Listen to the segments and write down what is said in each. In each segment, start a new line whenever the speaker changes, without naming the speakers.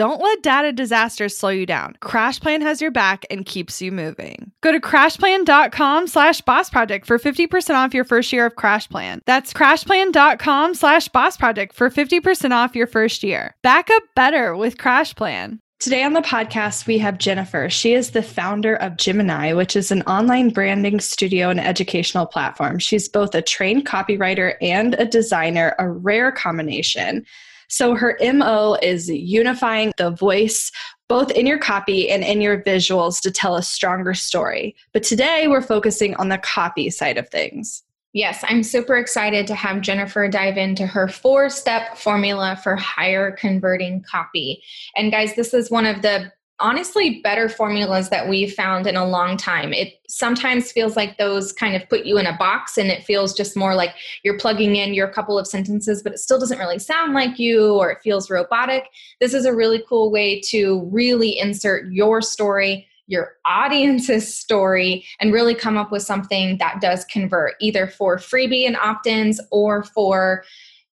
Don't let data disasters slow you down. CrashPlan has your back and keeps you moving. Go to crashplan.com slash boss project for 50% off your first year of CrashPlan. That's crashplan.com slash boss project for 50% off your first year. Back up better with CrashPlan. Today on the podcast, we have Jennifer. She is the founder of Gemini, which is an online branding studio and educational platform. She's both a trained copywriter and a designer, a rare combination. So her MO is unifying the voice both in your copy and in your visuals to tell a stronger story. But today we're focusing on the copy side of things.
Yes, I'm super excited to have Jennifer dive into her four step formula for higher converting copy. And guys, this is one of the honestly better formulas that we've found in a long time. It sometimes feels like those kind of put you in a box and it feels just more like you're plugging in your couple of sentences, but it still doesn't really sound like you or it feels robotic. This is a really cool way to really insert your story. Your audience's story and really come up with something that does convert either for freebie and opt ins or for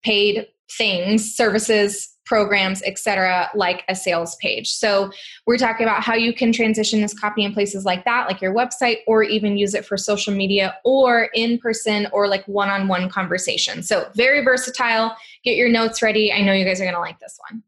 paid things, services, programs, etc., like a sales page. So we're talking about how you can transition this copy in places like that, like your website, or even use it for social media or in person or like one-on-one conversation. So very versatile. Get your notes ready. I know you guys are going to like this one.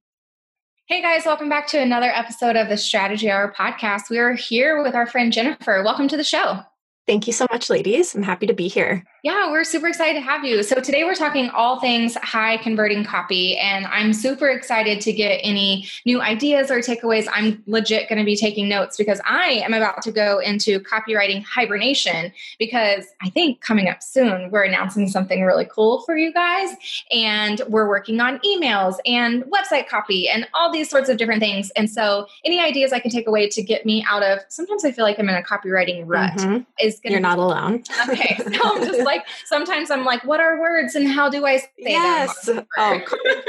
Hey guys, welcome back to another episode of the Strategy Hour podcast. We are here with our friend Jennifer. Welcome to the show.
Thank you so much, ladies. I'm happy to be here.
Yeah, we're super excited to have you. So, today we're talking all things high converting copy, and I'm super excited to get any new ideas or takeaways. I'm legit going to be taking notes because I am about to go into copywriting hibernation because I think coming up soon, we're announcing something really cool for you guys, and we're working on emails and website copy and all these sorts of different things. And so, any ideas I can take away to get me out of sometimes I feel like I'm in a copywriting rut mm-hmm. is
going You're not alone.
okay. So I'm just like, sometimes I'm like, what are words and how do I say
yes. them? Yes. Oh,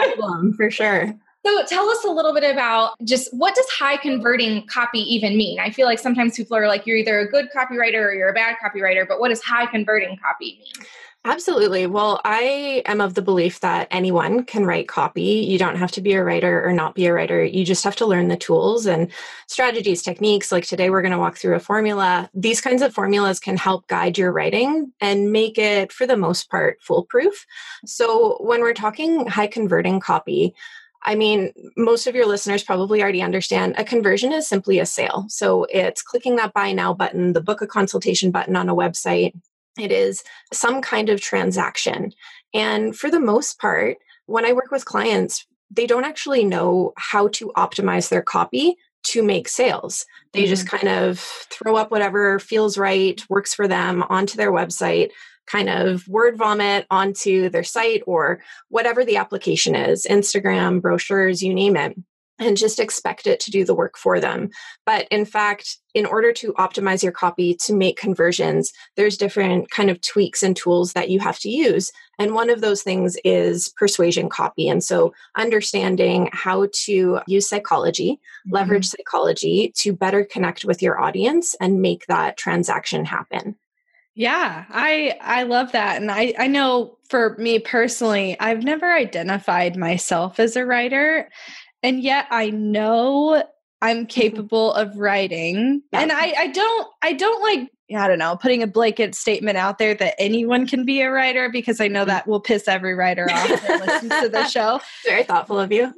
problem for sure.
So tell us a little bit about just what does high converting copy even mean? I feel like sometimes people are like, you're either a good copywriter or you're a bad copywriter, but what does high converting copy mean?
Absolutely. Well, I am of the belief that anyone can write copy. You don't have to be a writer or not be a writer. You just have to learn the tools and strategies, techniques. Like today, we're going to walk through a formula. These kinds of formulas can help guide your writing and make it, for the most part, foolproof. So when we're talking high converting copy, I mean, most of your listeners probably already understand a conversion is simply a sale. So it's clicking that buy now button, the book a consultation button on a website, it is some kind of transaction. And for the most part, when I work with clients, they don't actually know how to optimize their copy to make sales. They mm-hmm. just kind of throw up whatever feels right, works for them onto their website, kind of word vomit onto their site or whatever the application is Instagram, brochures, you name it and just expect it to do the work for them. But in fact, in order to optimize your copy to make conversions, there's different kind of tweaks and tools that you have to use. And one of those things is persuasion copy. And so understanding how to use psychology, mm-hmm. leverage psychology to better connect with your audience and make that transaction happen.
Yeah, I I love that. And I I know for me personally, I've never identified myself as a writer. And yet I know I'm mm-hmm. capable of writing. Yeah. And I I don't I don't like I don't know, putting a blanket statement out there that anyone can be a writer because I know mm-hmm. that will piss every writer off that listens to the show.
Very thoughtful of you.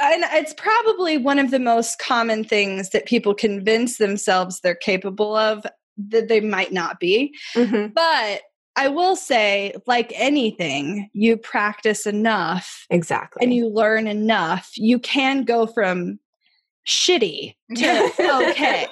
And it's probably one of the most common things that people convince themselves they're capable of that they might not be. Mm-hmm. But I will say, like anything, you practice enough.
Exactly.
And you learn enough. You can go from shitty to okay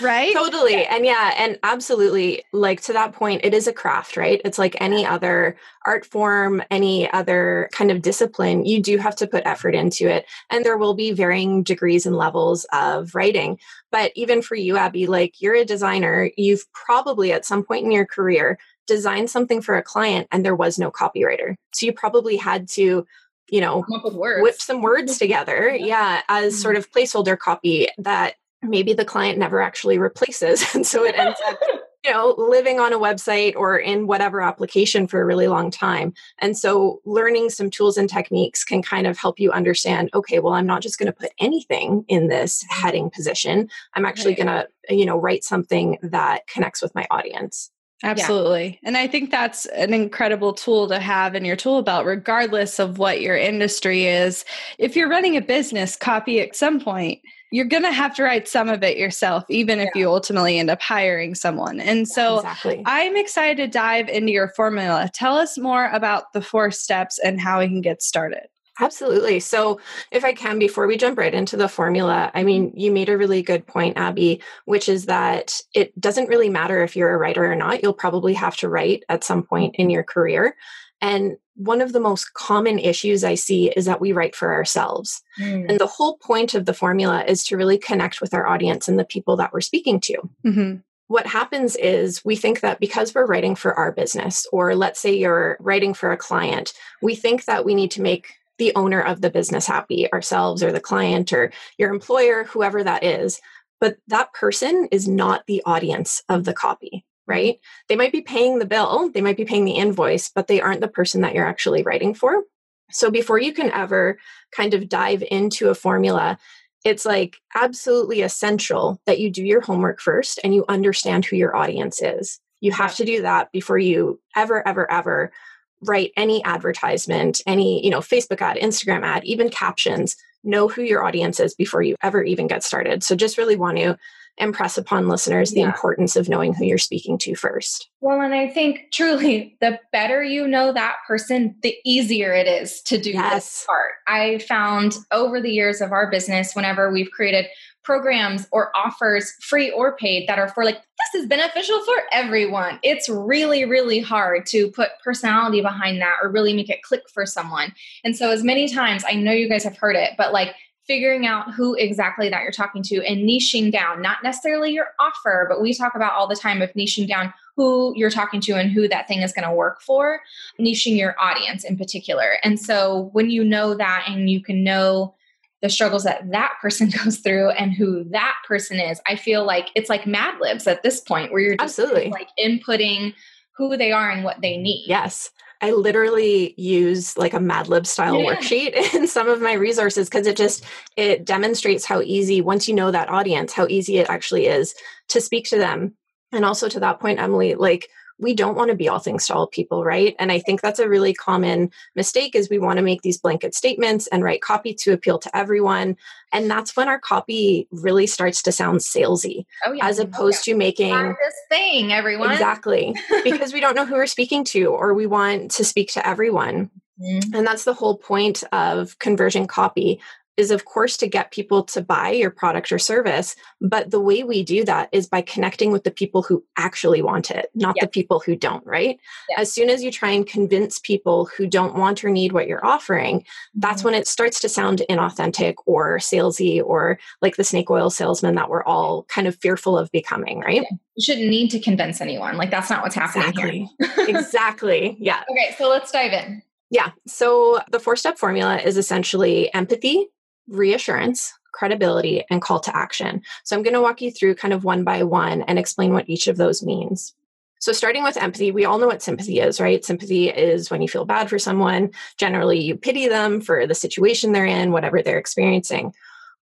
right
totally and yeah and absolutely like to that point it is a craft right it's like any other art form any other kind of discipline you do have to put effort into it and there will be varying degrees and levels of writing but even for you abby like you're a designer you've probably at some point in your career designed something for a client and there was no copywriter so you probably had to you know, whip some words together, yeah, as mm-hmm. sort of placeholder copy that maybe the client never actually replaces. And so it ends up, you know, living on a website or in whatever application for a really long time. And so learning some tools and techniques can kind of help you understand, okay, well, I'm not just going to put anything in this mm-hmm. heading position. I'm actually going to, you know, write something that connects with my audience.
Absolutely. Yeah. And I think that's an incredible tool to have in your tool belt, regardless of what your industry is. If you're running a business, copy at some point, you're going to have to write some of it yourself, even yeah. if you ultimately end up hiring someone. And so exactly. I'm excited to dive into your formula. Tell us more about the four steps and how we can get started.
Absolutely. So, if I can, before we jump right into the formula, I mean, you made a really good point, Abby, which is that it doesn't really matter if you're a writer or not. You'll probably have to write at some point in your career. And one of the most common issues I see is that we write for ourselves. Mm. And the whole point of the formula is to really connect with our audience and the people that we're speaking to. Mm-hmm what happens is we think that because we're writing for our business, or let's say you're writing for a client, we think that we need to make the owner of the business happy, ourselves or the client or your employer, whoever that is. But that person is not the audience of the copy, right? They might be paying the bill, they might be paying the invoice, but they aren't the person that you're actually writing for. So before you can ever kind of dive into a formula, it's like absolutely essential that you do your homework first and you understand who your audience is. You have to do that before you ever, ever, ever write any advertisement, any, you know, Facebook ad, Instagram ad, even captions, know who your audience is before you ever even get started. So just really want to impress upon listeners the yeah. importance of knowing who you're speaking to first.
Well, and I think truly the better you know that person, the easier it is to do yes. this part. I found over the years of our business, whenever we've created programs or offers, free or paid, that are for like, this is beneficial for everyone. It's really, really hard to put personality behind that or really make it click for someone. And so, as many times, I know you guys have heard it, but like, figuring out who exactly that you're talking to and niching down, not necessarily your offer, but we talk about all the time of niching down who you're talking to and who that thing is going to work for, niching your audience in particular. And so when you know that and you can know the struggles that that person goes through and who that person is, I feel like it's like Mad Libs at this point where you're just Absolutely. like inputting who they are and what they need.
Yes. I literally use like a Mad Lib style yeah. worksheet in some of my resources because it just it demonstrates how easy once you know that audience, how easy it actually is to speak to them. And also to that point, Emily, like we don't want to be all things to all people, right? And I think that's a really common mistake is we want to make these blanket statements and write copy to appeal to everyone. And that's when our copy really starts to sound salesy, oh, yeah. as opposed oh, yeah. to making
this thing, everyone.
Exactly. because we don't know who we're speaking to or we want to speak to everyone. Mm-hmm. And that's the whole point of conversion copy is of course to get people to buy your product or service but the way we do that is by connecting with the people who actually want it not the people who don't right? As soon as you try and convince people who don't want or need what you're offering that's mm-hmm. when it starts to sound inauthentic or salesy or like the snake oil salesman that we're all kind of fearful of becoming right?
You shouldn't need to convince anyone. Like that's not what's happening
exactly. Exactly. Yeah.
Okay so let's dive in.
Yeah. So the four step formula is essentially empathy, reassurance, credibility, and call to action. So I'm going to walk you through kind of one by one and explain what each of those means. So, starting with empathy, we all know what sympathy is, right? Sympathy is when you feel bad for someone. Generally, you pity them for the situation they're in, whatever they're experiencing.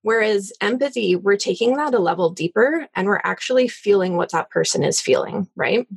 Whereas empathy, we're taking that a level deeper and we're actually feeling what that person is feeling, right?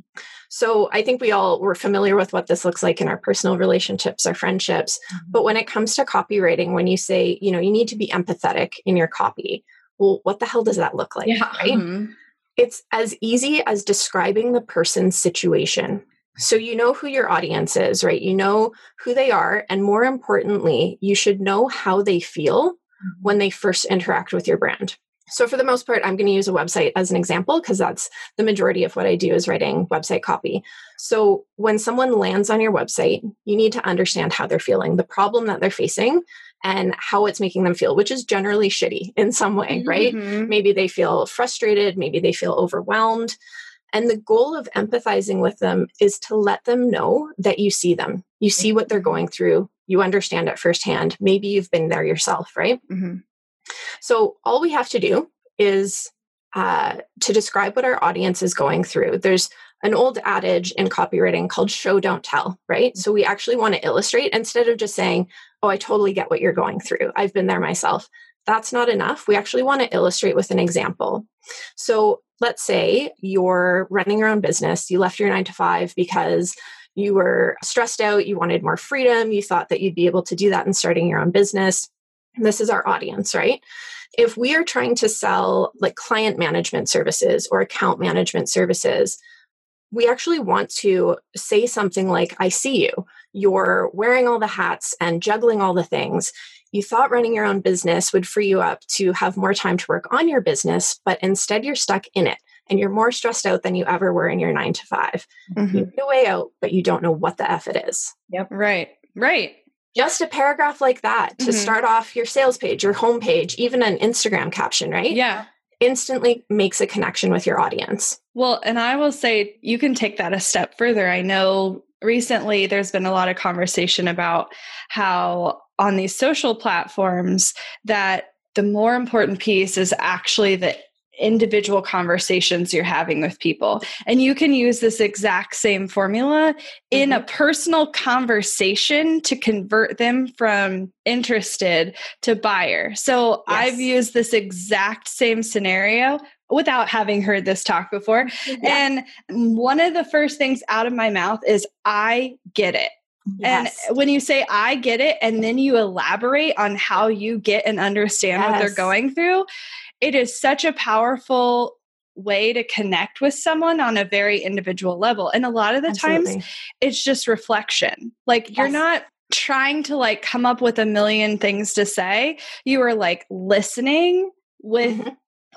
So I think we all we're familiar with what this looks like in our personal relationships, our friendships. Mm-hmm. But when it comes to copywriting, when you say, you know, you need to be empathetic in your copy, well, what the hell does that look like? Yeah. Right? Mm-hmm. It's as easy as describing the person's situation. So you know who your audience is, right? You know who they are. And more importantly, you should know how they feel when they first interact with your brand. So, for the most part, I'm going to use a website as an example because that's the majority of what I do is writing website copy. So, when someone lands on your website, you need to understand how they're feeling, the problem that they're facing, and how it's making them feel, which is generally shitty in some way, right? Mm-hmm. Maybe they feel frustrated, maybe they feel overwhelmed. And the goal of empathizing with them is to let them know that you see them. You see what they're going through. You understand it firsthand. Maybe you've been there yourself, right? Mm-hmm. So all we have to do is uh, to describe what our audience is going through. There's an old adage in copywriting called show, don't tell, right? So we actually want to illustrate instead of just saying, oh, I totally get what you're going through. I've been there myself. That's not enough. We actually want to illustrate with an example. So let's say you're running your own business, you left your nine to five because you were stressed out, you wanted more freedom, you thought that you'd be able to do that in starting your own business. This is our audience, right? If we are trying to sell like client management services or account management services, we actually want to say something like, I see you. You're wearing all the hats and juggling all the things. You thought running your own business would free you up to have more time to work on your business, but instead you're stuck in it and you're more stressed out than you ever were in your nine to 5 mm-hmm. You need a way out, but you don't know what the F it is.
Yep. Right. Right.
Just a paragraph like that to mm-hmm. start off your sales page, your homepage, even an Instagram caption, right?
Yeah
instantly makes a connection with your audience.
Well, and I will say you can take that a step further. I know recently there's been a lot of conversation about how on these social platforms that the more important piece is actually the individual conversations you're having with people. And you can use this exact same formula in mm-hmm. a personal conversation to convert them from interested to buyer. So yes. I've used this exact same scenario without having heard this talk before. Yeah. And one of the first things out of my mouth is, I get it. Yes. And when you say I get it, and then you elaborate on how you get and understand yes. what they're going through, it is such a powerful way to connect with someone on a very individual level. And a lot of the Absolutely. times it's just reflection. Like yes. you're not trying to like come up with a million things to say. You are like listening with mm-hmm.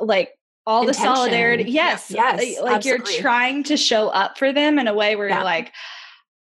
like all the solidarity. Yes.
Yes.
Like, like you're trying to show up for them in a way where yeah. you're like,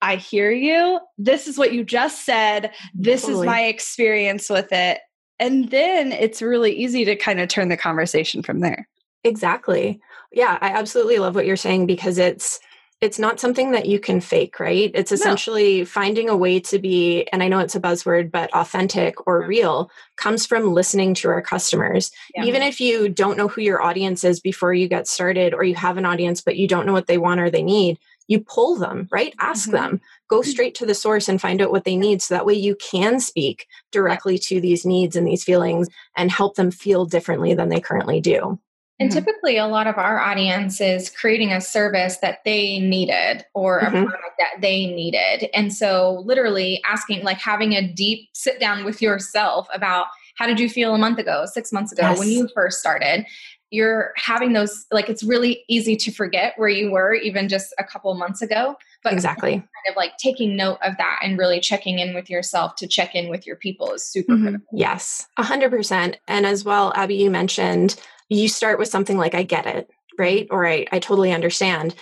I hear you. This is what you just said. This totally. is my experience with it and then it's really easy to kind of turn the conversation from there
exactly yeah i absolutely love what you're saying because it's it's not something that you can fake right it's essentially no. finding a way to be and i know it's a buzzword but authentic or real comes from listening to our customers yeah. even if you don't know who your audience is before you get started or you have an audience but you don't know what they want or they need you pull them, right? Ask mm-hmm. them, go mm-hmm. straight to the source and find out what they need. So that way you can speak directly to these needs and these feelings and help them feel differently than they currently do.
And mm-hmm. typically, a lot of our audience is creating a service that they needed or a mm-hmm. product that they needed. And so, literally, asking, like having a deep sit down with yourself about how did you feel a month ago, six months ago, yes. when you first started? you're having those like it's really easy to forget where you were even just a couple months ago
but exactly
kind of like taking note of that and really checking in with yourself to check in with your people is super mm-hmm. critical
yes 100% and as well abby you mentioned you start with something like i get it right? Or i, I totally understand.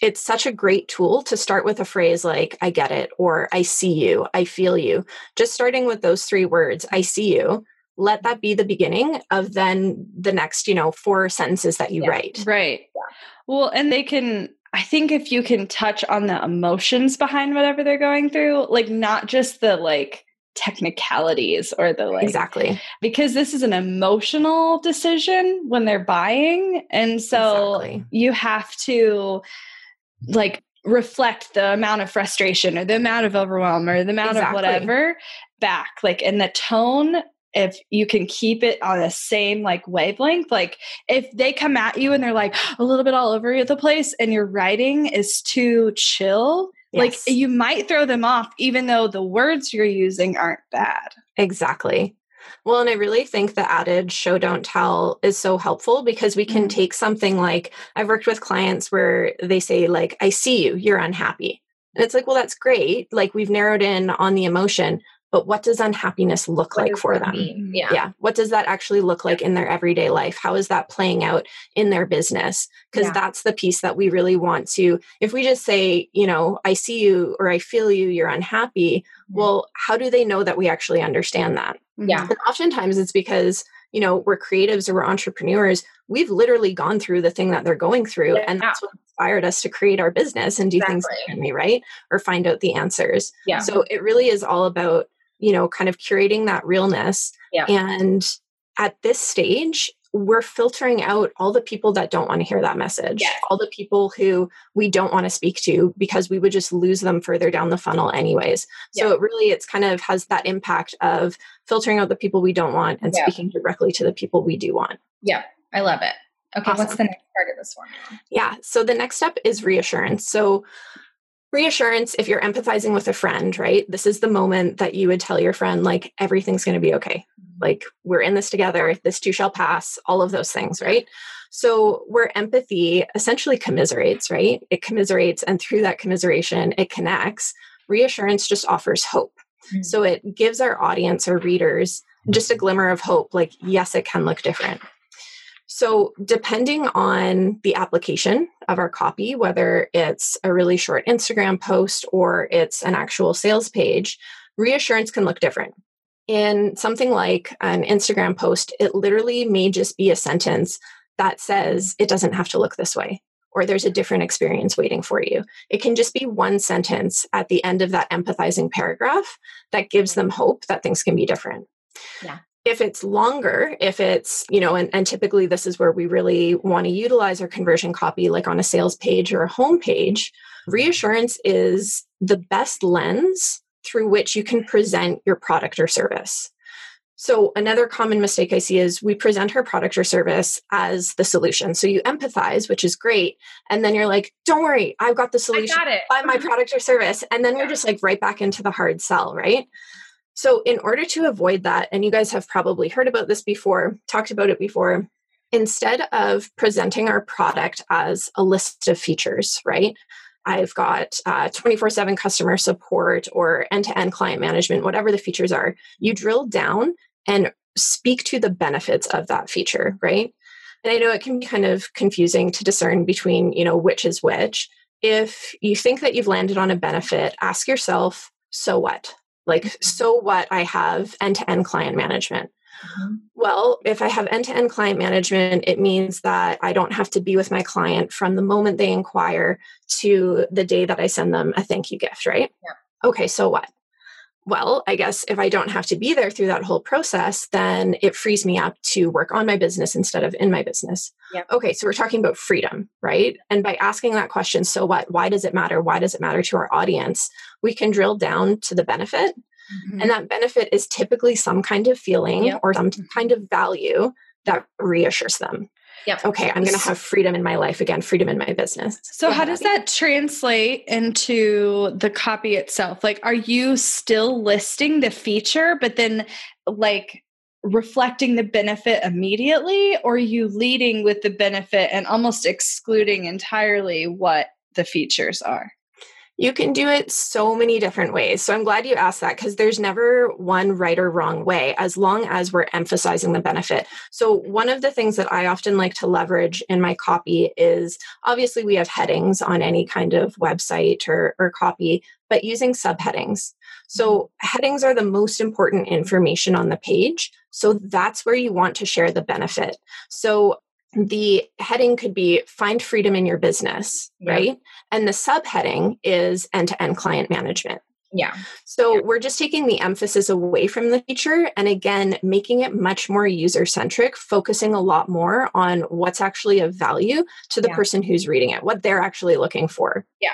It's such a great tool to start with a phrase like i get it or i see you i feel you. Just starting with those three words i see you let that be the beginning of then the next you know four sentences that you
yeah,
write.
right. Yeah. well and they can i think if you can touch on the emotions behind whatever they're going through like not just the like technicalities or the like
exactly
because this is an emotional decision when they're buying and so exactly. you have to like reflect the amount of frustration or the amount of overwhelm or the amount exactly. of whatever back like in the tone if you can keep it on the same like wavelength like if they come at you and they're like a little bit all over the place and your writing is too chill yes. like you might throw them off even though the words you're using aren't bad
exactly well, and I really think the adage show don't tell is so helpful because we can mm-hmm. take something like I've worked with clients where they say, like, I see you, you're unhappy. And it's like, well, that's great. Like, we've narrowed in on the emotion, but what does unhappiness look what like for them? Mean? Yeah. Yeah. What does that actually look like in their everyday life? How is that playing out in their business? Because yeah. that's the piece that we really want to. If we just say, you know, I see you or I feel you, you're unhappy, mm-hmm. well, how do they know that we actually understand that?
Yeah.
And oftentimes it's because, you know, we're creatives or we're entrepreneurs. We've literally gone through the thing that they're going through. Yeah. And that's what inspired us to create our business and do exactly. things differently, right? Or find out the answers.
Yeah.
So it really is all about you know, kind of curating that realness.
Yeah.
And at this stage, we're filtering out all the people that don't want to hear that message,
yes.
all the people who we don't want to speak to because we would just lose them further down the funnel anyways. So it really it's kind of has that impact of filtering out the people we don't want and speaking directly to the people we do want.
Yeah, I love it. Okay, awesome. what's the next part of this formula?
Yeah, so the next step is reassurance. So reassurance if you're empathizing with a friend right? This is the moment that you would tell your friend like everything's going to be okay. Mm-hmm. like we're in this together. This too shall pass. All of those things right? So where empathy essentially commiserates right? It commiserates and through that commiseration it connects. Reassurance just offers hope. Mm-hmm. so it gives our audience or readers just a glimmer of hope like yes it can look different so, depending on the application of our copy, whether it's a really short Instagram post or it's an actual sales page, reassurance can look different. In something like an Instagram post, it literally may just be a sentence that says it doesn't have to look this way or there's a different experience waiting for you. It can just be one sentence at the end of that empathizing paragraph that gives them hope that things can be different.
Yeah
if it's longer if it's you know and, and typically this is where we really want to utilize our conversion copy like on a sales page or a home page reassurance is the best lens through which you can present your product or service so another common mistake i see is we present our product or service as the solution so you empathize which is great and then you're like don't worry i've got the solution
I got it.
buy my product or service and then yeah. we're just like right back into the hard sell right so, in order to avoid that, and you guys have probably heard about this before, talked about it before, instead of presenting our product as a list of features, right? I've got 24 uh, 7 customer support or end to end client management, whatever the features are. You drill down and speak to the benefits of that feature, right? And I know it can be kind of confusing to discern between, you know, which is which. If you think that you've landed on a benefit, ask yourself, so what? Like, so what? I have end to end client management. Mm-hmm. Well, if I have end to end client management, it means that I don't have to be with my client from the moment they inquire to the day that I send them a thank you gift, right?
Yeah.
Okay, so what? Well, I guess if I don't have to be there through that whole process, then it frees me up to work on my business instead of in my business.
Yep.
Okay, so we're talking about freedom, right? And by asking that question, so what? Why does it matter? Why does it matter to our audience? We can drill down to the benefit. Mm-hmm. And that benefit is typically some kind of feeling yep. or some kind of value that reassures them.
Yep.
Okay, I'm going to have freedom in my life again, freedom in my business.
So, how does that translate into the copy itself? Like, are you still listing the feature, but then like reflecting the benefit immediately, or are you leading with the benefit and almost excluding entirely what the features are?
You can do it so many different ways. So I'm glad you asked that because there's never one right or wrong way as long as we're emphasizing the benefit. So, one of the things that I often like to leverage in my copy is obviously we have headings on any kind of website or, or copy, but using subheadings. So, mm-hmm. headings are the most important information on the page. So, that's where you want to share the benefit. So, the heading could be find freedom in your business, yeah. right? And the subheading is end to end client management.
Yeah.
So
Yeah.
we're just taking the emphasis away from the feature and again, making it much more user centric, focusing a lot more on what's actually of value to the
Yeah.
person who's reading it, what they're actually looking for. Yeah.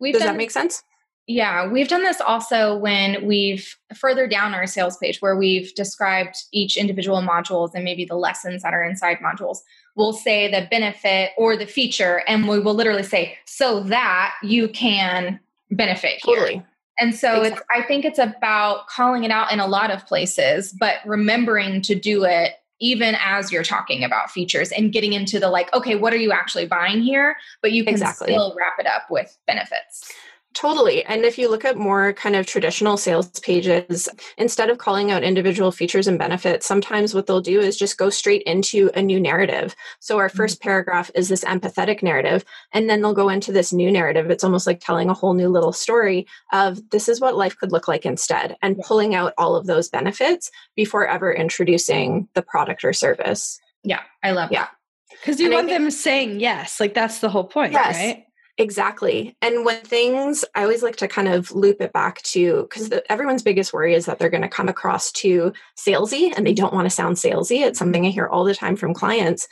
We've
Does
done
that make sense?
Yeah, we've done this also when we've further down our sales page where we've described each individual modules and maybe the lessons that are inside modules. We'll say the benefit or the feature, and we will literally say, so that you can benefit here.
Totally.
And so it's I think it's about calling it out in a lot of places, but remembering to do it even as you're talking about features and getting into the like, okay, what are you actually buying here? But you can
Exactly.
still wrap it up with benefits.
Totally. And if you look at more kind of traditional sales pages, instead of calling out individual features and benefits, sometimes what they'll do is just go straight into a new narrative. So our mm-hmm. 1st paragraph is this empathetic narrative, and then they'll go into this new narrative. It's almost like telling a whole new little story of this is what life could look like instead, and
Yeah.
pulling out all of those benefits before ever introducing the product or service.
Yeah, I love
Yeah.
that.
Because you
And
want
think-
them saying yes. Like that's the whole point,
Yes.
right?
Exactly. And when things, I always like to kind of loop it back to because everyone's biggest worry is that they're going to come across too salesy and they don't want to sound salesy. It's something I hear all the time from clients.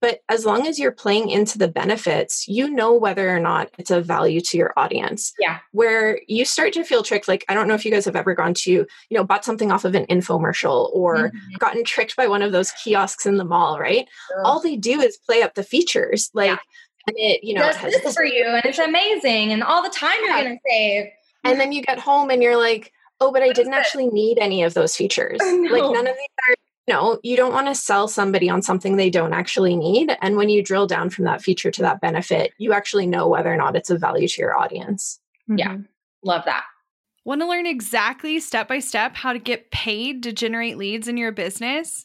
But as long as you're playing into the benefits, you know whether or not it's of value to your audience.
Yeah.
Where you start to feel tricked, like I don't know if you guys have ever gone to, you know, bought something off of an infomercial or
Mhm.
gotten tricked by one of those kiosks in the mall, right?
Sure.
All they do is play up the features. Like,
Yeah.
And it, you know, it
does
has
this
this
for you and it's amazing and all the time
Yeah.
you're gonna save.
and then you get home and you're like oh but i didn't
it?
actually need any of those features
I
like none of these are no you don't want to sell somebody on something they don't actually need and when you drill down from that feature to that benefit you actually know whether or not it's of value to your audience
Yeah. Mm-hmm. Love that.
Want to learn exactly step by step how to get paid to generate leads in your business?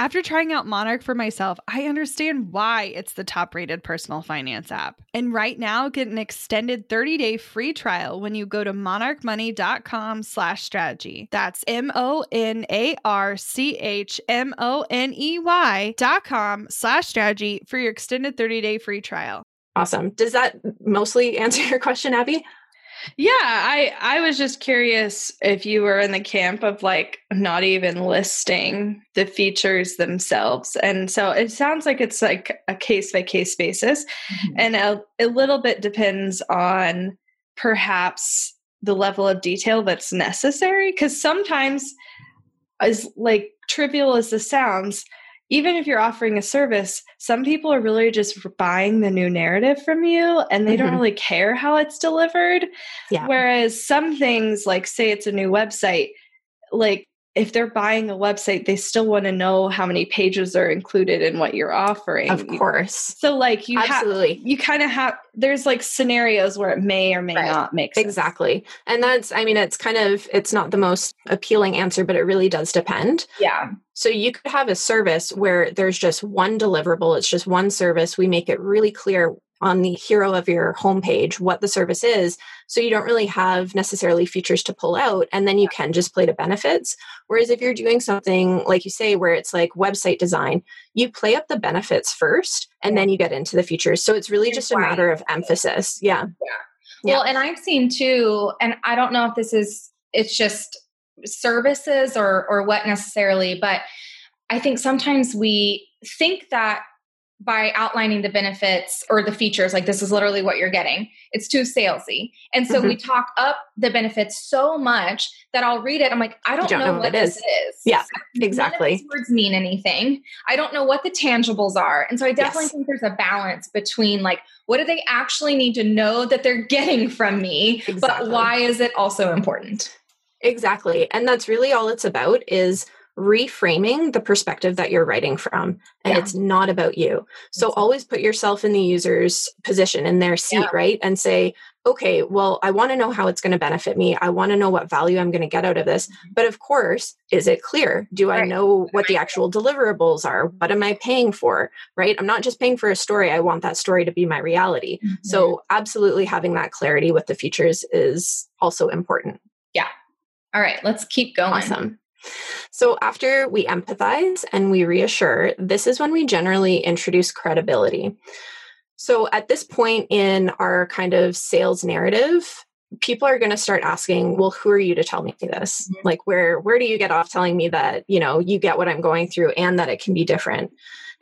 After trying out Monarch for myself, I understand why it's the top rated personal finance app. And right now, get an extended 30 day free trial when you go to monarchmoney.com slash strategy. That's M O N A R C H M O N E Y dot com slash strategy for your extended 30 day free trial.
Awesome. Does that mostly answer your question, Abby?
Yeah, I I was just curious if you were in the camp of like not even listing the features themselves. And so it sounds like it's like a case by case basis mm-hmm. and a, a little bit depends on perhaps the level of detail that's necessary because sometimes as like trivial as this sounds, even if you're offering a service, some people are really just buying the new narrative from you and they mm-hmm. don't really care how it's delivered. Yeah. Whereas some things, like say it's a new website, like if they're buying a website, they still want to know how many pages are included in what you're offering.
Of course.
So like you absolutely have, you kind of have there's like scenarios where it may or may right. not make
sense. Exactly. And that's I mean it's kind of it's not the most appealing answer, but it really does depend.
Yeah.
So you could have a service where there's just one deliverable, it's just one service. We make it really clear on the hero of your homepage what the service is. So you don't really have necessarily features to pull out, and then you can just play to benefits. Whereas if you're doing something, like you say, where it's like website design, you play up the benefits first and then you get into the features. So it's really just a matter of emphasis. Yeah.
Yeah. yeah. Well, and I've seen too, and I don't know if this is, it's just services or or what necessarily, but I think sometimes we think that by outlining the benefits or the features, like this is literally what you're getting, it's too salesy. And so mm-hmm. we talk up the benefits so much that I'll read it. I'm like, I don't, don't know, know, what, what it is. is.
Yeah, exactly.
words mean anything. I don't know what the tangibles are. And so I definitely yes. think there's a balance between like, what do they actually need to know that they're getting from me? Exactly. But why is it also important?
Exactly. And that's really all it's about is reframing the perspective that you're writing from and yeah. it's not about you. So exactly. always put yourself in the user's position in their seat yeah. right and say okay well i want to know how it's going to benefit me. I want to know what value i'm going to get out of this. Mm-hmm. but of course is it clear? Do right. i know what the actual deliverables are? What am i paying for? Right? I'm not just paying for a story. I want that story to be my reality. Mm-hmm. so absolutely having that clarity with the features is also important.
Yeah. All right let's keep going.
Awesome so, after we empathize and we reassure, this is when we generally introduce credibility. So, at this point in our kind of sales narrative, people are going to start asking, "Well, who are you to tell me this? Mm-hmm. Like, where where do you get off telling me that you know you get what I'm going through and that it can be different?"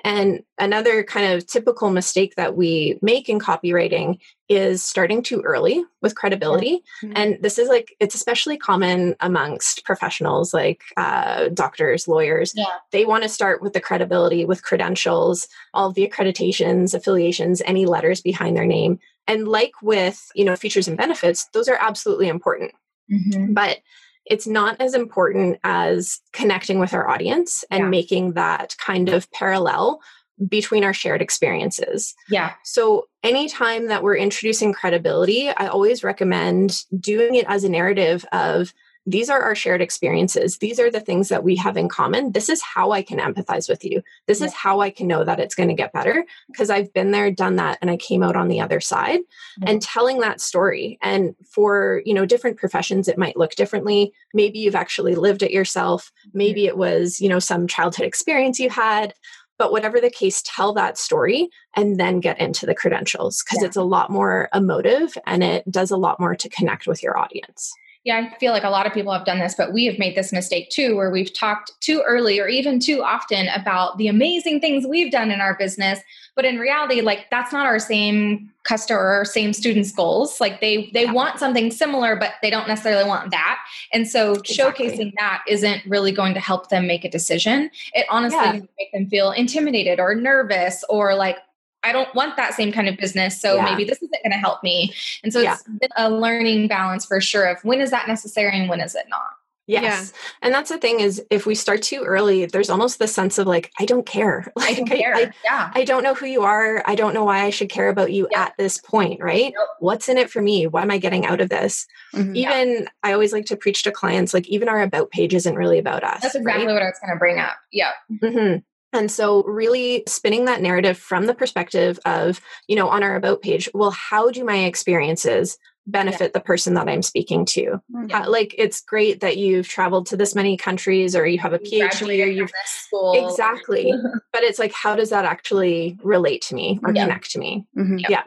And another kind of typical mistake that we make in copywriting is starting too early with credibility. Mm-hmm. And this is like, it's especially common amongst professionals like uh, doctors, lawyers. Yeah. They want to start with the credibility, with credentials, all the accreditations, affiliations, any letters behind their name. And like with, you know, features and benefits, those are absolutely important. Mm-hmm. But it's not as important as connecting with our audience and yeah. making that kind of parallel between our shared experiences.
Yeah.
So, anytime that we're introducing credibility, I always recommend doing it as a narrative of these are our shared experiences. These are the things that we have in common. This is how I can empathize with you. This is how I can know that it's going to get better because I've been there, done that, and I came out on the other side. Yeah. And telling that story. And for, you know, different professions, it might look differently. Maybe you've actually lived it yourself. Maybe it was, you know, some childhood experience you had. But whatever the case, tell that story and then get into the credentials because yeah. it's a lot more emotive and it does a lot more to connect with your audience
yeah, I feel like a lot of people have done this, but we have made this mistake too, where we've talked too early or even too often about the amazing things we've done in our business. But in reality, like that's not our same customer or same students' goals. Like they they yeah. want something similar, but they don't necessarily want that. And so exactly. showcasing that isn't really going to help them make a decision. It honestly yeah. make them feel intimidated or nervous or like, I don't want that same kind of business. So yeah. maybe this isn't going to help me. And so yeah. it's been a learning balance for sure of when is that necessary and when is it not.
Yes. Yeah. And that's the thing is if we start too early, there's almost the sense of like, I don't care. Like,
I don't care. I, yeah.
I don't know who you are. I don't know why I should care about you yep. at this point, right? Yep. What's in it for me? What am I getting out of this? Mm-hmm. Even yeah. I always like to preach to clients, like even our about page isn't really about us.
That's exactly right? what I was going to bring up. Yeah.
Mm-hmm. And so, really spinning that narrative from the perspective of, you know, on our about page, well, how do my experiences benefit yeah. the person that I'm speaking to. Mm, yeah. Uh, like it's great that you've traveled to this many countries or you have a you PhD or you've school. Exactly. but it's like how does that actually relate to me or yeah. connect to me? Mm-hmm. Yeah.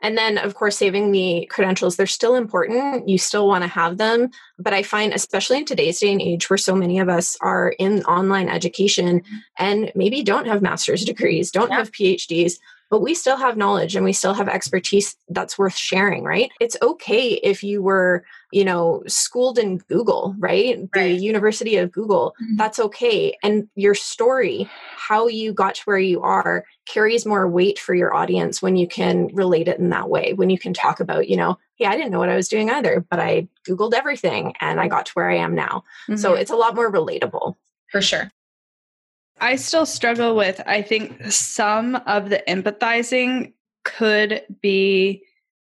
And then of course saving the credentials they're still important. You still want to have them, but I find especially in today's day and age where so many of us are in online education mm-hmm. and maybe don't have master's degrees, don't have PhDs, but we still have knowledge and we still have expertise that's worth sharing, right? It's okay if you were, you know, schooled in Google, right? right. The University of Google, mm-hmm. that's okay. And your story, how you got to where you are, carries more weight for your audience when you can relate it in that way, when you can talk about, you know, hey, I didn't know what I was doing either, but I Googled everything and I got to where I am now. Mm-hmm. So it's a lot more relatable.
For sure.
I still struggle with, I think some of the empathizing could be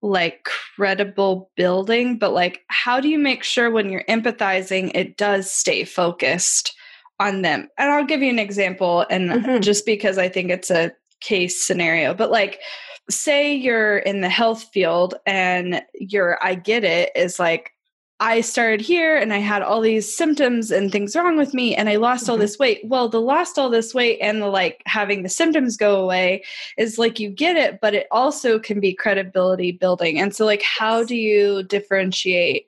like credible building, but like, how do you make sure when you're empathizing, it does stay focused on them? And I'll give you an example, and mm-hmm. just because I think it's a case scenario, but like, say you're in the health field and your I get it is like, I started here and I had all these symptoms and things wrong with me and I lost mm-hmm. all this weight. Well, the lost all this weight and the like having the symptoms go away is like you get it, but it also can be credibility building. And so like how do you differentiate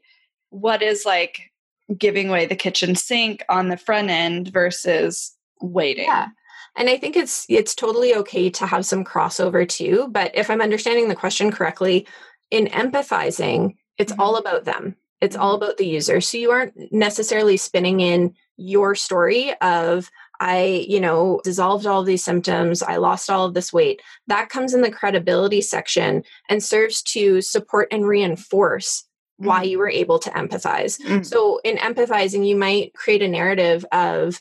what is like giving away the kitchen sink on the front end versus waiting?
Yeah. And I think it's it's totally okay to have some crossover too, but if I'm understanding the question correctly, in empathizing, it's mm-hmm. all about them it's all mm-hmm. about the user. So you aren't necessarily spinning in your story of, I, you know, dissolved all these symptoms, I lost all of this weight. That comes in the credibility section and serves to support and reinforce why you mm-hmm. were able to empathize. Mm-hmm. So in empathizing, you might create a narrative of,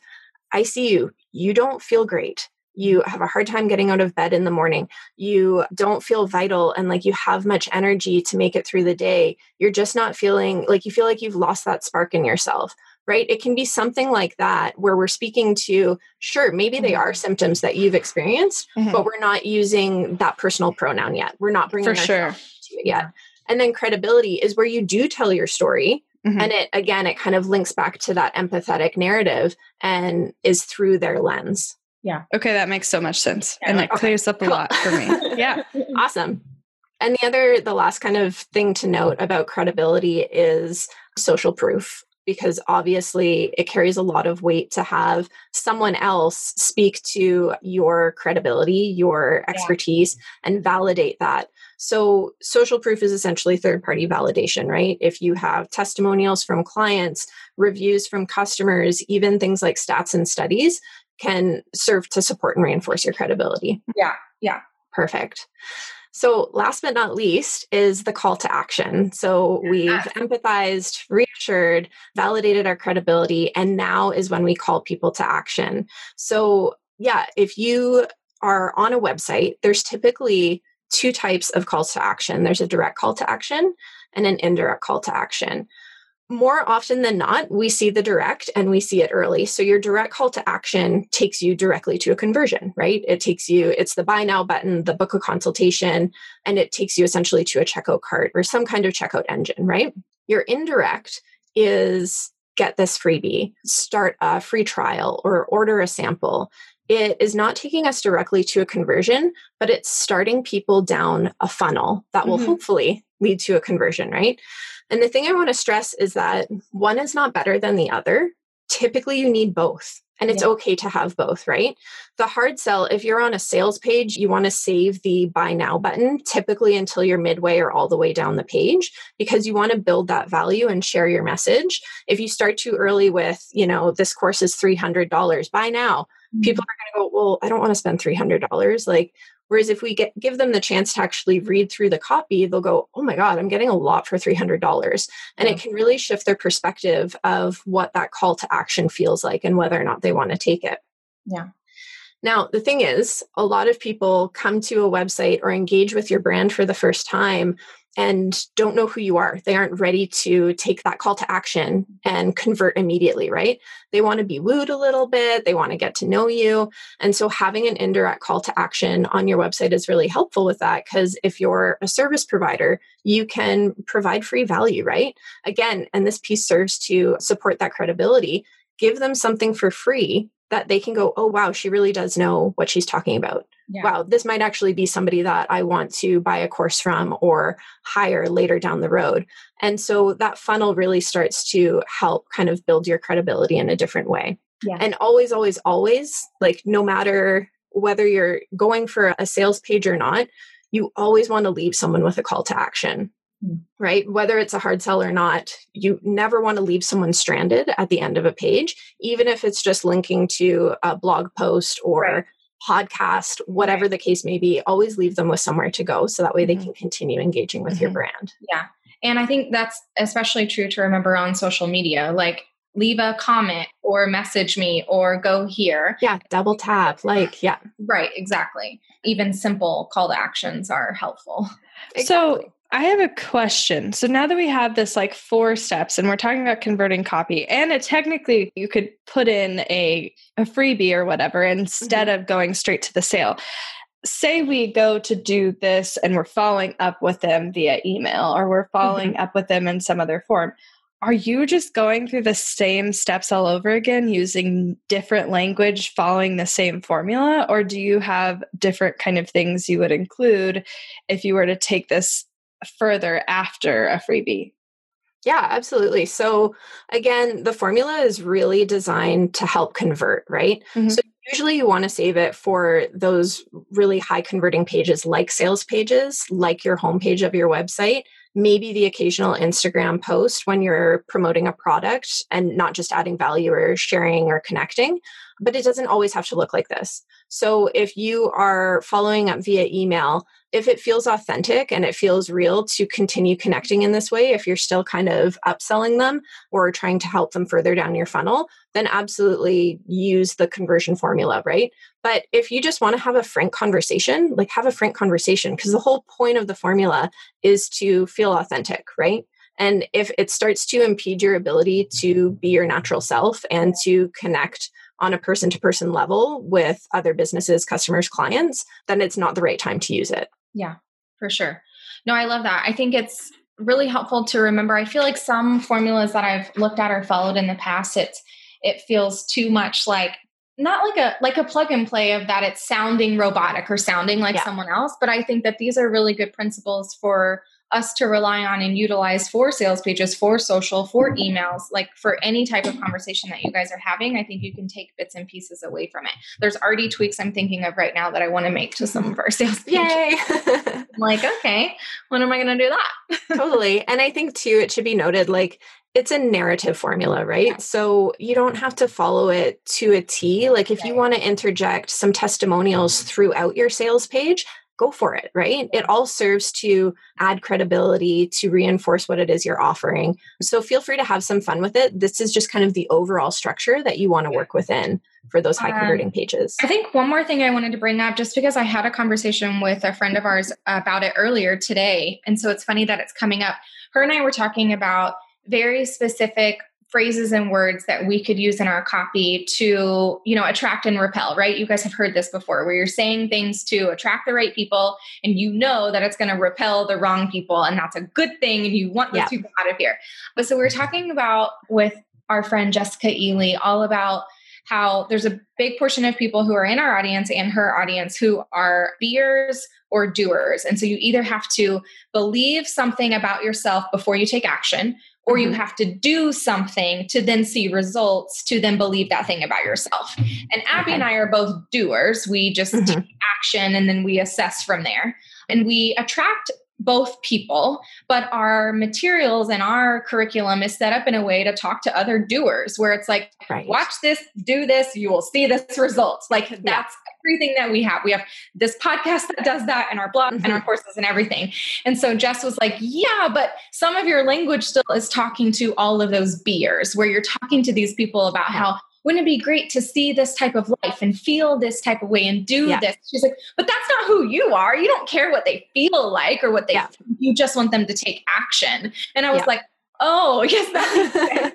I see you, you don't feel great you have a hard time getting out of bed in the morning, you don't feel vital and like you have much energy to make it through the day, you're just not feeling like you feel like you've lost that spark in yourself, right? It can be something like that where we're speaking to, sure, maybe they are mm-hmm. symptoms that you've experienced, mm-hmm. but we're not using that personal pronoun yet. We're not bringing
For sure.
to it yet. And then credibility is where you do tell your story. Mm-hmm. And it again, it kind of links back to that empathetic narrative and is through their lens.
Yeah.
Okay, that makes so much sense. Yeah, and it okay. clears up a lot for me.
yeah. Awesome. And the other, the last kind of thing to note about credibility is social proof, because obviously it carries a lot of weight to have someone else speak to your credibility, your expertise, yeah. and validate that. So, social proof is essentially third party validation, right? If you have testimonials from clients, reviews from customers, even things like stats and studies, can serve to support and reinforce your credibility.
Yeah, yeah.
Perfect. So, last but not least is the call to action. So, we've empathized, reassured, validated our credibility, and now is when we call people to action. So, yeah, if you are on a website, there's typically two types of calls to action there's a direct call to action and an indirect call to action more often than not, we see the direct and we see it early. So your direct call to action takes you directly to a conversion, right? It takes you, it's the buy now button, the book a consultation, and it takes you essentially to a checkout cart or some kind of checkout engine, right? Your indirect is get this freebie, start a free trial, or order a sample. It is not taking us directly to a conversion, but it's starting people down a funnel that will mm-hmm. hopefully lead to a conversion, right? And the thing I want to stress is that one is not better than the other. Typically, you need both. And it's yeah. okay to have both, right? The hard sell, if you're on a sales page, you want to save the buy now button typically until you're midway or all the way down the page because you want to build that value and share your message. If you start too early with, you know, this course is $300, buy now, mm-hmm. people are going to go, well, I don't want to spend $300. Like, Whereas if we get give them the chance to actually read through the copy, they'll go, "Oh my god, I'm getting a lot for $300." And it can really shift their perspective of what that call to action feels like and whether or not they want to take it.
Yeah.
Now, the thing is, a lot of people come to a website or engage with your brand for the first time and don't know who you are. They aren't ready to take that call to action and convert immediately, right? They want to be wooed a little bit, they want to get to know you. And so having an indirect call to action on your website is really helpful with that because if you're a service provider, you can provide free value, right? Again, and this piece serves to support that credibility. Give them something for free that they can go, oh, wow, she really does know what she's talking about. Yeah. Wow, this might actually be somebody that I want to buy a course from or hire later down the road. And so that funnel really starts to help kind of build your credibility in a different way. Yeah. And always, always, always, like no matter whether you're going for a sales page or not, you always want to leave someone with a call to action. Mm. right? Whether it's a hard sell or not, you never want to leave someone stranded at the end of a page, even if it's just linking to a blog post or right. podcast, whatever right. the case may be. Always leave them with somewhere to go so that way mm-hmm. they can continue engaging with mm-hmm. your brand.
Yeah. And I think that's especially true to remember on social media. Like, leave a comment or message me or go here.
Yeah, double tap. Like, yeah.
Right, exactly. Even simple call to actions are helpful.
Exactly. So, I have a question. So now that we have this like four steps and we're talking about converting copy and it technically you could put in a, a freebie or whatever instead mm-hmm. of going straight to the sale. Say we go to do this and we're following up with them via email or we're following mm-hmm. up with them in some other form. Are you just going through the same steps all over again using different language following the same formula or do you have different kind of things you would include if you were to take this further after a freebie.
Yeah, absolutely. So again, the formula is really designed to help convert, right? Mm-hmm. So usually you want to save it for those really high converting pages like sales pages, like your homepage of your website, maybe the occasional Instagram post when you're promoting a product and not just adding value or sharing or connecting. But it doesn't always have to look like this. So if you are following up via email, if it feels authentic and it feels real to continue connecting in this way, if you're still kind of upselling them or trying to help them further down your funnel, then absolutely use the conversion formula, right? But if you just want to have a frank conversation, like have a frank conversation, because the whole point of the formula is to feel authentic, right? And if it starts to impede your ability to be your natural self and to connect on a person to person level with other businesses, customers, clients, then it's not the right time to use it.
Yeah, for sure. No, I love that. I think it's really helpful to remember. I feel like some formulas that I've looked at or followed in the past, it's it feels too much like not like a like a plug and play of that it's sounding robotic or sounding like yeah. someone else, but I think that these are really good principles for us to rely on and utilize for sales pages, for social, for emails, like for any type of conversation that you guys are having, I think you can take bits and pieces away from it. There's already tweaks I'm thinking of right now that I want to make to some of our sales pages.
Yay!
I'm like, okay, when am I going to do that?
totally. And I think too, it should be noted like it's a narrative formula, right? So you don't have to follow it to a T. Like if you want to interject some testimonials throughout your sales page, go for it, right? It all serves to add credibility, to reinforce what it is you're offering. So feel free to have some fun with it. This is just kind of the overall structure that you want to work within for those high converting um, pages.
I think one more thing I wanted to bring up, just because I had a conversation with a friend of ours about it earlier today. And so it's funny that it's coming up. Her and I were talking about very specific phrases and words that we could use in our copy to you know attract and repel right you guys have heard this before where you're saying things to attract the right people and you know that it's going to repel the wrong people and that's a good thing and you want those yeah. people out of here but so we are talking about with our friend jessica ely all about how there's a big portion of people who are in our audience and her audience who are beers or doers. And so you either have to believe something about yourself before you take action, or you mm-hmm. have to do something to then see results to then believe that thing about yourself. And Abby okay. and I are both doers. We just mm-hmm. take action and then we assess from there. And we attract both people, but our materials and our curriculum is set up in a way to talk to other doers where it's like,
right.
watch this, do this, you will see this result. Like that's yeah. everything that we have. We have this podcast that does that and our blog mm-hmm. and our mm-hmm. courses and everything. And so Jess was like, yeah, but some of your language still is talking to all of those beers where you're talking to these people about how wouldn't it be great to see this type of life and feel this type of way and do yeah. this? She's like, but that's not who you are. You don't care what they feel like or what they, yeah. you just want them to take action. And I was yeah. like, oh, yes, that makes sense.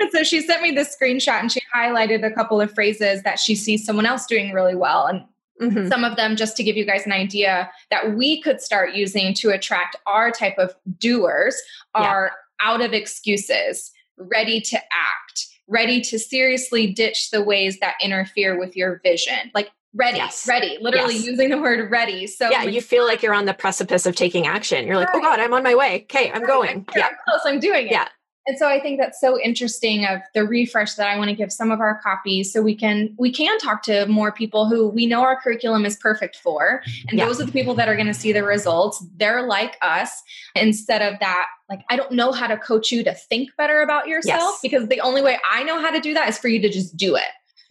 and so she sent me this screenshot and she highlighted a couple of phrases that she sees someone else doing really well. And Mm-hmm. Some of them, just to give you guys an idea, that we could start using to attract our type of doers are yeah. out of excuses, ready to act, ready to seriously ditch the ways that interfere with your vision. Like ready, yes. ready, literally yes. using the word ready. So
yeah, you feel like you're on the precipice of taking action. You're like, oh right. oh God, I'm on my way. Okay, I'm right. going. I'm
yeah, I'm close. I'm doing it.
Yeah.
And so I think that's so interesting of the refresh that I want to give some of our copies so we can we can talk to more people who we know our curriculum is perfect for and yeah. those are the people that are going to see the results. They're like us instead of that like I don't know how to coach you to think better about yourself yes. because the only way I know how to do that is for you to just do it.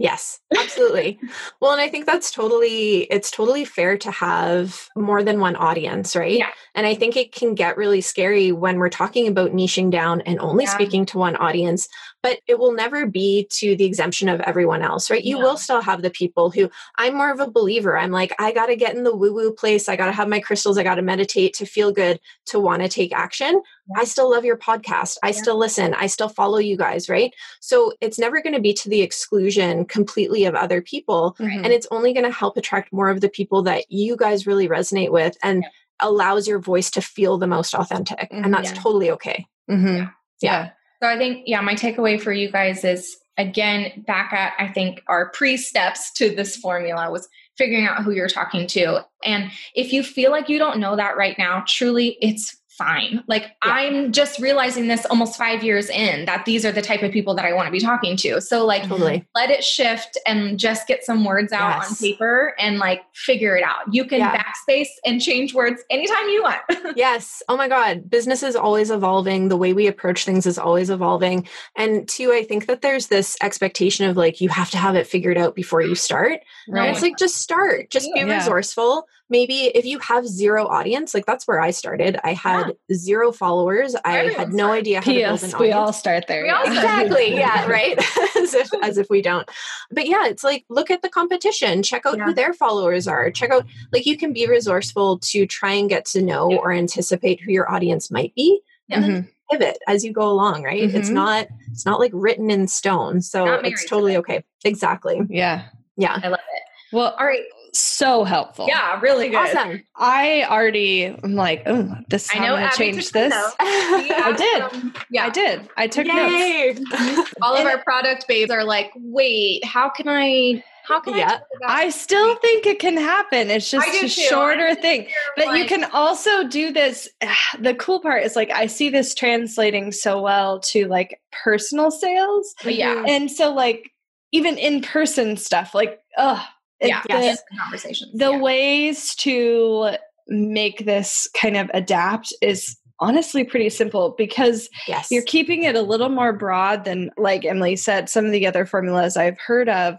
Yes, absolutely. well, and I think that's totally it's totally fair to have more than one audience, right?
Yeah.
And I think it can get really scary when we're talking about niching down and only yeah. speaking to one audience but it will never be to the exemption of everyone else, right? You will still have the people who I'm more of a believer. I'm like, I got to get in the woo woo place. I got to have my crystals. I got to meditate to feel good, to want to take action. I still love your podcast. I yeah. still listen. I still follow you guys, right? So it's never going to be to the exclusion completely of other people. Mm-hmm. And it's only going to help attract more of the people that you guys really resonate with and yeah. allows your voice to feel the most authentic. Mm-hmm. And that's yeah. totally okay.
Mm-hmm. yeah. So I think, yeah, my takeaway for you guys is again, back at I think our pre steps to this formula was figuring out who you're talking to. And if you feel like you don't know that right now, truly it's fine. Like yeah. I'm just realizing this almost five years in that these are the type of people that I want to be talking to. So like totally. let it shift and just get some words out yes. on paper and like figure it out. You can yeah. backspace and change words anytime you want.
yes. Oh my God. Business is always evolving. The way we approach things is always evolving. And two, I think that there's this expectation of like you have to have it figured out before you start. Right. And it's like just start. Just be yeah. resourceful maybe if you have zero audience, like that's where I started. I had yeah. zero followers. I had no idea how PS, to build an audience.
We all start there.
Yeah. Exactly. yeah. Right. as if as if we don't. But yeah, it's like look at the competition. Check out yeah. who their followers are. Check out like you can be resourceful to try and get to know or anticipate who your audience might be. And mm-hmm. pivot as you go along, right? Mm-hmm. It's not it's not like written in stone. So it's totally okay. Exactly.
Yeah.
Yeah.
I love it.
Well, all right so helpful.
Yeah, really good.
Awesome.
I already am like, oh, this I know I'm gonna change this. I did. yeah, I did. I took Yay.
notes. All of our product babes are like, wait, how can I how can yeah.
I? I still think it can happen. It's just a too. shorter thing. But like, you can also do this. The cool part is like I see this translating so well to like personal sales.
Yeah.
And so like even in person stuff, like, oh,
yeah, the, yes, conversations.
The
yeah.
ways to make this kind of adapt is honestly pretty simple because
yes.
you're keeping it a little more broad than like Emily said some of the other formulas I've heard of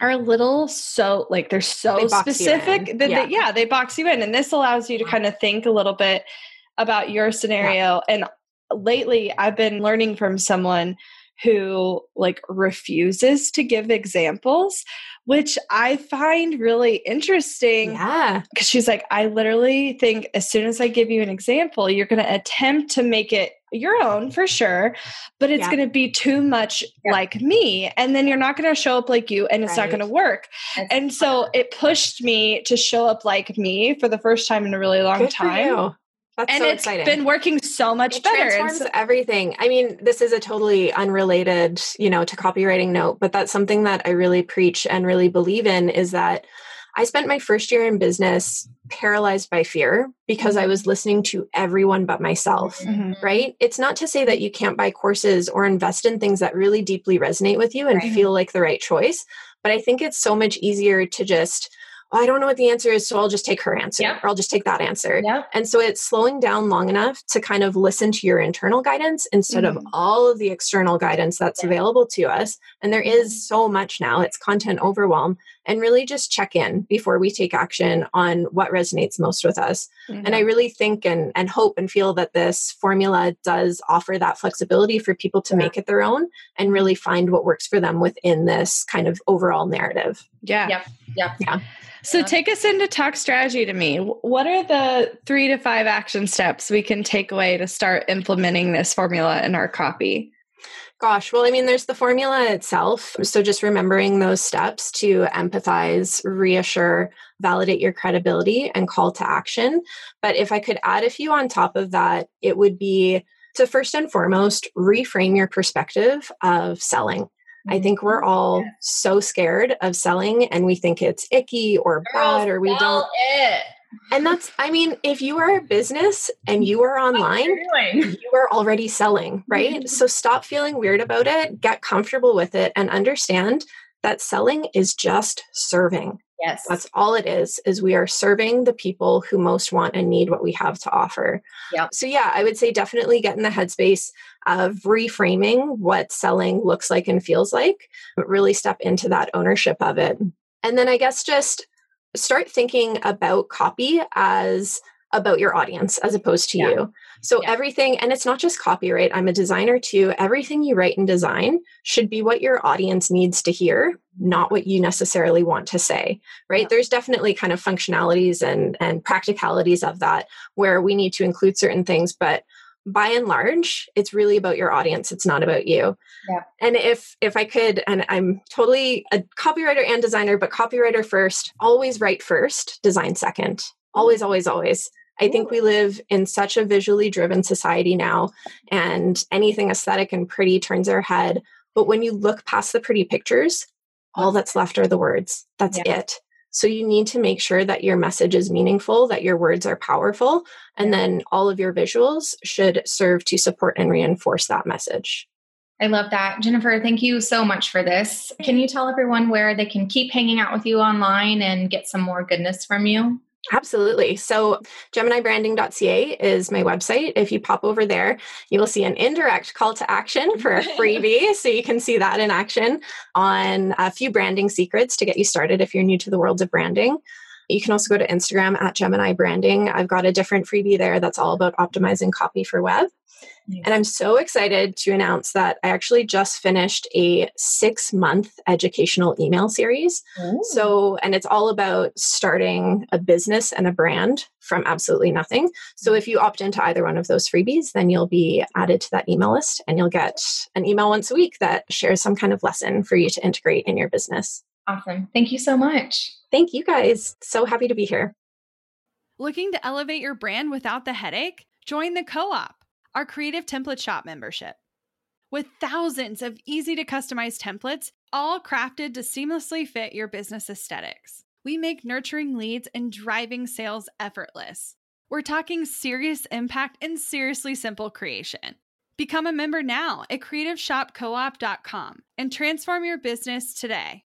are a little so like they're so they specific that yeah. They, yeah they box you in and this allows you to uh-huh. kind of think a little bit about your scenario yeah. and lately I've been learning from someone who like refuses to give examples which I find really interesting.
Yeah.
Because she's like, I literally think as soon as I give you an example, you're going to attempt to make it your own for sure, but it's yeah. going to be too much yeah. like me. And then you're not going to show up like you and it's right. not going to work. That's and so it pushed me to show up like me for the first time in a really long
Good
time.
That's
and
so
it's
exciting.
been working so much
it
better.
Transforms so- everything. I mean, this is a totally unrelated, you know, to copywriting note, but that's something that I really preach and really believe in is that I spent my first year in business paralyzed by fear because I mm-hmm. was listening to everyone but myself, mm-hmm. right? It's not to say that you can't buy courses or invest in things that really deeply resonate with you and right. feel like the right choice, but I think it's so much easier to just I don't know what the answer is, so I'll just take her answer
Yep.
or I'll just take that answer.
Yep.
And so it's slowing down long enough to kind of listen to your internal guidance instead of
Mhm.
all of the external guidance that's
Yeah.
available to us. And there is so much now, it's content overwhelm. And really just check in before we take action on what resonates most with us. And I mm-hmm. really think and, and hope and feel that this formula does offer that flexibility for people to
Yeah.
make it their own and really find what works for them within this kind of overall narrative.
Yeah.
Yep. Yep.
Yeah.
So
Yeah.
take us into talk strategy to me. What are the three to five action steps we can take away to start implementing this formula in our copy?
Gosh, well, I mean, there's the formula itself. So just remembering those steps to empathize, reassure, validate your credibility, and call to action. But if I could add a few on top of that, it would be to first and foremost reframe your perspective of selling. I think mm-hmm. we're all so scared of selling and we think it's icky or bad or we don't.
it.
And that's, I mean, if you are a business and you are online, you are already selling, right? so stop feeling weird about it, get comfortable with it, and understand that selling is just serving.
Yes.
That's all it is, is we are serving the people who most want and need what we have to offer.
Yep.
So yeah, I would say definitely get in the headspace of reframing what selling looks like and feels like, but really step into that ownership of it. And then I guess just start thinking about copy as about your audience as opposed to
Yeah.
you. So
Yeah.
everything, and it's not just copyright, I'm a designer too. Everything you write and design should be what your audience needs to hear, not what you necessarily want to say. Right.
Yeah.
There's definitely kind of functionalities and and practicalities of that where we need to include certain things, but by and large, it's really about your audience. It's not about you.
Yeah.
And if if I could, and I'm totally a copywriter and designer, but copywriter first, always write first, design second. Mm-hmm. Always, always, always. I think we live in such a visually driven society now, and anything aesthetic and pretty turns our head. But when you look past the pretty pictures, all that's left are the words. That's
Yeah.
it. So you need to make sure that your message is meaningful, that your words are powerful, and then all of your visuals should serve to support and reinforce that message.
I love that. Jennifer, thank you so much for this. Can you tell everyone where they can keep hanging out with you online and get some more goodness from you?
Absolutely. So, GeminiBranding.ca is my website. If you pop over there, you will see an indirect call to action for a freebie. so, you can see that in action on a few branding secrets to get you started if you're new to the world of branding. You can also go to Instagram at Gemini Branding. I've got a different freebie there that's all about optimizing copy for web. And I'm so excited to announce that I actually just finished a six month educational email series. So, and it's all about starting a business and a brand from absolutely nothing. So, mm-hmm. if you opt into either one of those freebies, then you'll be added to that email list and you'll get an email once a week that shares some kind of lesson for you to integrate in your business.
Awesome. Thank you so much.
Thank you guys. So happy to be here.
Looking to elevate your brand without the headache? Join the Co op, our creative template shop membership. With thousands of easy to customize templates, all crafted to seamlessly fit your business aesthetics, we make nurturing leads and driving sales effortless. We're talking serious impact and seriously simple creation. Become a member now at creativeshopcoop.com and transform your business today.